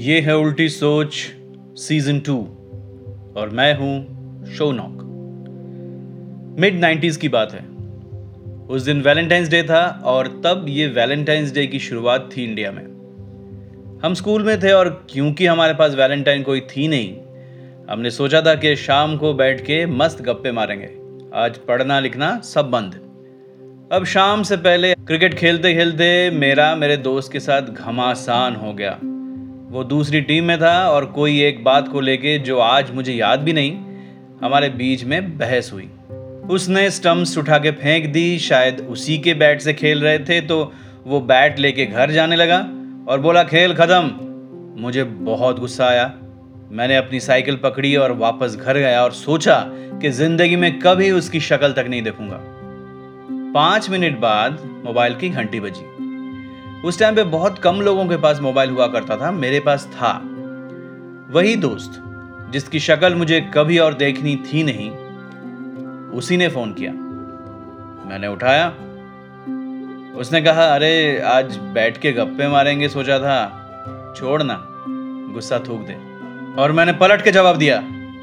ये है उल्टी सोच सीज़न टू, और मैं हूँ शोनॉक। मिड नाइन्टीज की बात है। उस दिन वैलेंटाइंस डे था, और तब ये वैलेंटाइंस डे की शुरुआत थी इंडिया में। हम स्कूल में थे, और क्योंकि हमारे पास वैलेंटाइन कोई थी नहीं, हमने सोचा था कि शाम को बैठ के मस्त गप्पे मारेंगे। आज पढ़ना लिखना सब बंद। अब शाम से पहले क्रिकेट खेलते खेलते मेरा, मेरे दोस्त के साथ घमासान हो गया। वो दूसरी टीम में था और कोई एक बात को लेके जो आज मुझे याद भी नहीं, हमारे बीच में बहस हुई। उसने स्टम्प्स उठा के फेंक दी, शायद उसी के बैट से खेल रहे थे तो वो बैट लेके घर जाने लगा और बोला, खेल ख़त्म। मुझे बहुत गुस्सा आया। मैंने अपनी साइकिल पकड़ी और वापस घर गया और सोचा कि ज़िंदगी में कभी उसकी शक्ल तक नहीं देखूँगा। पाँच मिनट बाद मोबाइल की घंटी बजी। उस टाइम पे बहुत कम लोगों के पास मोबाइल हुआ करता था, मेरे पास था। वही दोस्त, जिसकी शक्ल मुझे कभी और देखनी थी नहीं, उसी ने फ़ोन किया। मैंने उठाया। उसने कहा, अरे, आज बैठ के गप्पे मारेंगे, सोचा था। छोड़ ना, गुस्सा थूक दे। और मैंने पलट के जवाब दिया,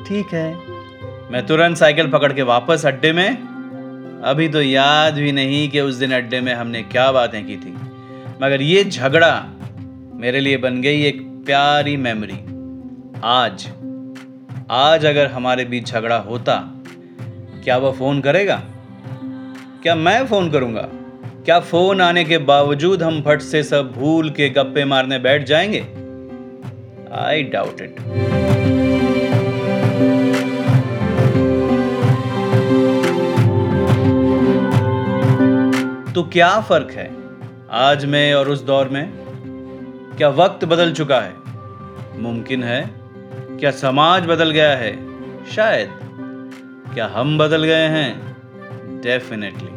ठीक है। मैं तुरंत साइकिल पकड़ के वापस अड्डे में, अभी तो याद भी नहीं कि उस दिन अड्डे में हमने क्या बातें की थी। मगर ये झगड़ा मेरे लिए बन गई एक प्यारी मेमोरी आज आज अगर हमारे बीच झगड़ा होता, क्या वह फ़ोन करेगा? क्या मैं फ़ोन करूँगा? क्या फ़ोन आने के बावजूद हम फट से सब भूल के गप्पे मारने बैठ जाएँगे? आई डाउट इट तो क्या फ़र्क है? आज में और उस दौर में क्या वक्त बदल चुका है? मुमकिन है क्या समाज बदल गया है? शायद क्या हम बदल गए हैं? डेफिनेटली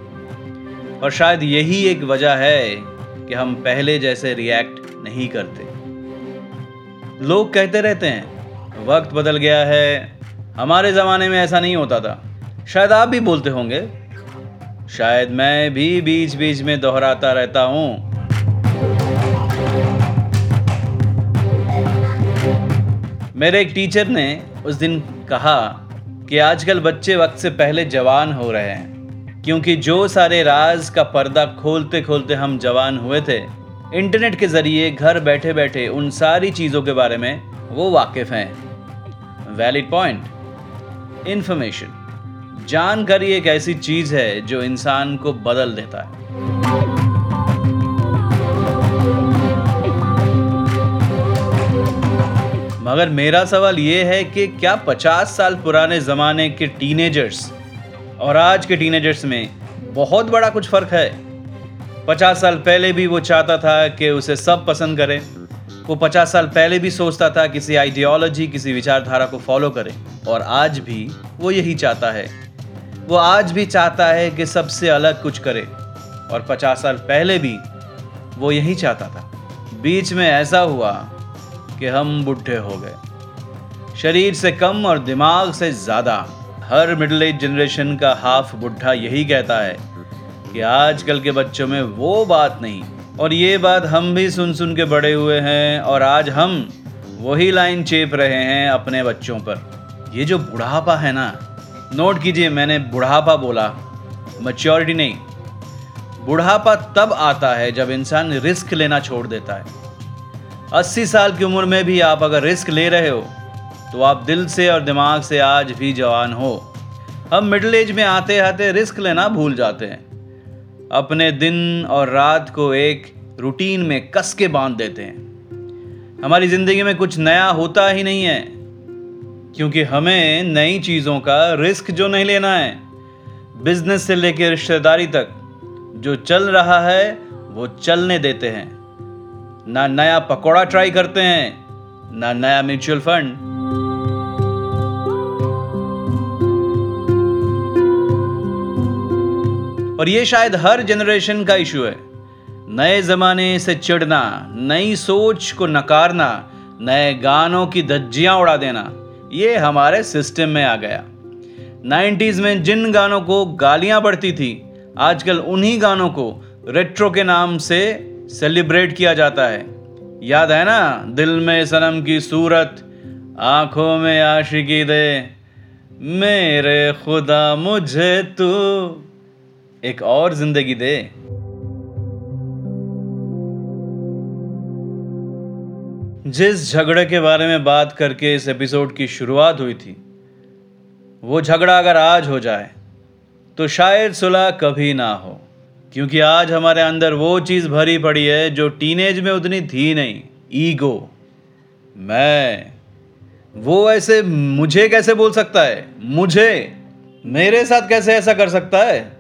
और शायद यही एक वजह है कि हम पहले जैसे रिएक्ट नहीं करते। लोग कहते रहते हैं, वक्त बदल गया है। हमारे ज़माने में ऐसा नहीं होता था। शायद आप भी बोलते होंगे शायद मैं भी बीच बीच में दोहराता रहता हूँ। मेरे एक टीचर ने उस दिन कहा कि आजकल बच्चे वक्त से पहले जवान हो रहे हैं, क्योंकि जो सारे राज का पर्दा खोलते खोलते हम जवान हुए थे, इंटरनेट के ज़रिए, घर बैठे बैठे उन सारी चीज़ों के बारे में वो वाकिफ़ हैं। वैलिड पॉइंट इंफॉर्मेशन जानकारी एक ऐसी चीज़ है जो इंसान को बदल देता है। मगर मेरा सवाल ये है कि क्या 50 साल पुराने ज़माने के टीनेजर्स और आज के टीनेजर्स में बहुत बड़ा कुछ फ़र्क है? 50 साल पहले भी वो चाहता था कि उसे सब पसंद करें। वो 50 साल पहले भी सोचता था किसी आइडियोलॉजी, किसी विचारधारा को फॉलो करें। और आज भी वो यही चाहता है वो आज भी चाहता है कि सबसे अलग कुछ करे। और पचास साल पहले भी वो यही चाहता था। बीच में ऐसा हुआ कि हम बुढ़े हो गए। शरीर से कम और दिमाग से ज़्यादा हर मिडिल एज जनरेशन का हाफ़ बुढ़ा यही कहता है कि आजकल के बच्चों में वो बात नहीं। और ये बात हम भी सुन सुन के बड़े हुए हैं और आज हम वही लाइन चेप रहे हैं अपने बच्चों पर। ये जो बुढ़ापा है ना नोट कीजिए, मैंने बुढ़ापा बोला मच्योरिटी नहीं। बुढ़ापा तब आता है जब इंसान रिस्क लेना छोड़ देता है। अस्सी साल की उम्र में भी आप अगर रिस्क ले रहे हो तो आप दिल से और दिमाग से आज भी जवान हो। हम मिडिल एज में आते आते रिस्क लेना भूल जाते हैं। अपने दिन और रात को एक रूटीन में कस के बाँध देते हैं। हमारी ज़िंदगी में कुछ नया होता ही नहीं है। क्योंकि हमें नई चीज़ों का रिस्क जो नहीं लेना है, बिज़नेस से लेकर रिश्तेदारी तक, जो चल रहा है, वो चलने देते हैं। ना नया पकौड़ा ट्राई करते हैं, ना नया म्यूचुअल फंड और ये शायद हर जनरेशन का इशू है। नए ज़माने से चिढ़ना, नई सोच को नकारना, नए गानों की धज्जियाँ उड़ा देना ये हमारे सिस्टम में आ गया। 90s में जिन गानों को गालियाँ पड़ती थी, आजकल उन्हीं गानों को रेट्रो के नाम से सेलिब्रेट किया जाता है। याद है ना? दिल में सनम की सूरत, आँखों में आशिकी दे, मेरे खुदा मुझे तू, एक और ज़िंदगी दे। जिस झगड़े के बारे में बात करके इस एपिसोड की शुरुआत हुई थी, वो झगड़ा अगर आज हो जाए तो शायद सुलह कभी ना हो। क्योंकि आज हमारे अंदर वो चीज़ भरी पड़ी है जो टीनेज में उतनी थी नहीं, ईगो। मैं, वो ऐसे मुझे कैसे बोल सकता है? मुझे? मेरे साथ कैसे ऐसा कर सकता है?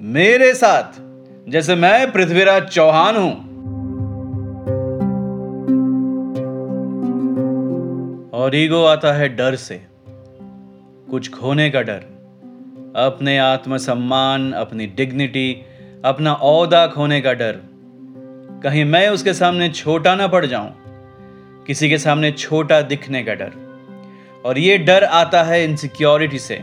मेरे साथ? जैसे मैं पृथ्वीराज चौहान हूँ और ईगो आता है डर से। कुछ खोने का डर। अपने आत्मसम्मान, अपनी डिग्निटी अपना औदा खोने का डर। कहीं मैं उसके सामने छोटा ना पड़ जाऊँ, किसी के सामने छोटा दिखने का डर। और ये डर आता है इनसिक्योरिटी से।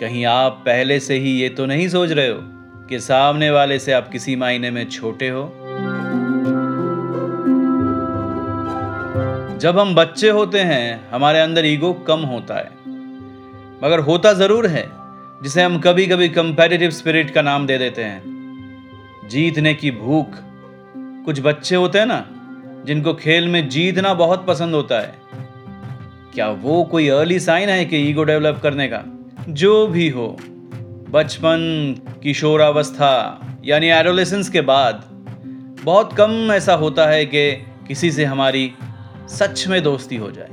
कहीं आप पहले से ही ये तो नहीं सोच रहे हो कि सामने वाले से आप किसी मायने में छोटे हो? जब हम बच्चे होते हैं, हमारे अंदर ईगो कम होता है। मगर होता ज़रूर है, जिसे हम कभी कभी कंपेटिटिव स्पिरिट का नाम दे देते हैं। जीतने की भूख। कुछ बच्चे होते हैं ना, जिनको खेल में जीतना बहुत पसंद होता है। क्या वो कोई अर्ली साइन है कि ईगो डेवलप करने का? जो भी हो। बचपन, किशोरावस्था, यानी एडोलेसेंस के बाद, बहुत कम ऐसा होता है कि किसी से हमारी सच में दोस्ती हो जाए।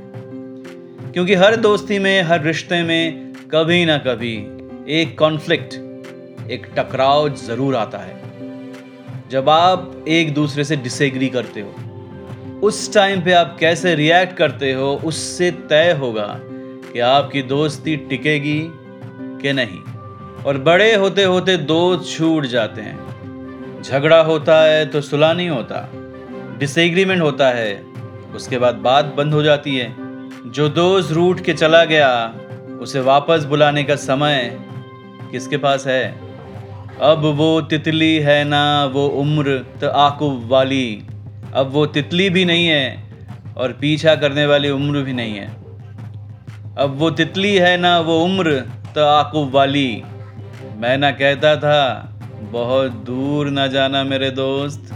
क्योंकि हर दोस्ती में, हर रिश्ते में कभी ना कभी एक कॉन्फ्लिक्ट एक टकराव ज़रूर आता है। जब आप एक दूसरे से डिसएग्री करते हो, उस टाइम पे आप कैसे रिएक्ट करते हो, उससे तय होगा कि आपकी दोस्ती टिकेगी कि नहीं। और बड़े होते होते दोस्त छूट जाते हैं। झगड़ा होता है तो सुलह नहीं होता डिसएग्रीमेंट होता है उसके बाद बात बंद हो जाती है। जो दोस्त रूट के चला गया, उसे वापस बुलाने का समय किसके पास है? अब वो तितली है ना वो उम्र तो आकुब वाली। अब वो तितली भी नहीं है और पीछा करने वाली उम्र भी नहीं है। अब वो तितली है ना वो उम्र तो आकुब वाली। मैं ना कहता था, बहुत दूर ना जाना मेरे दोस्त।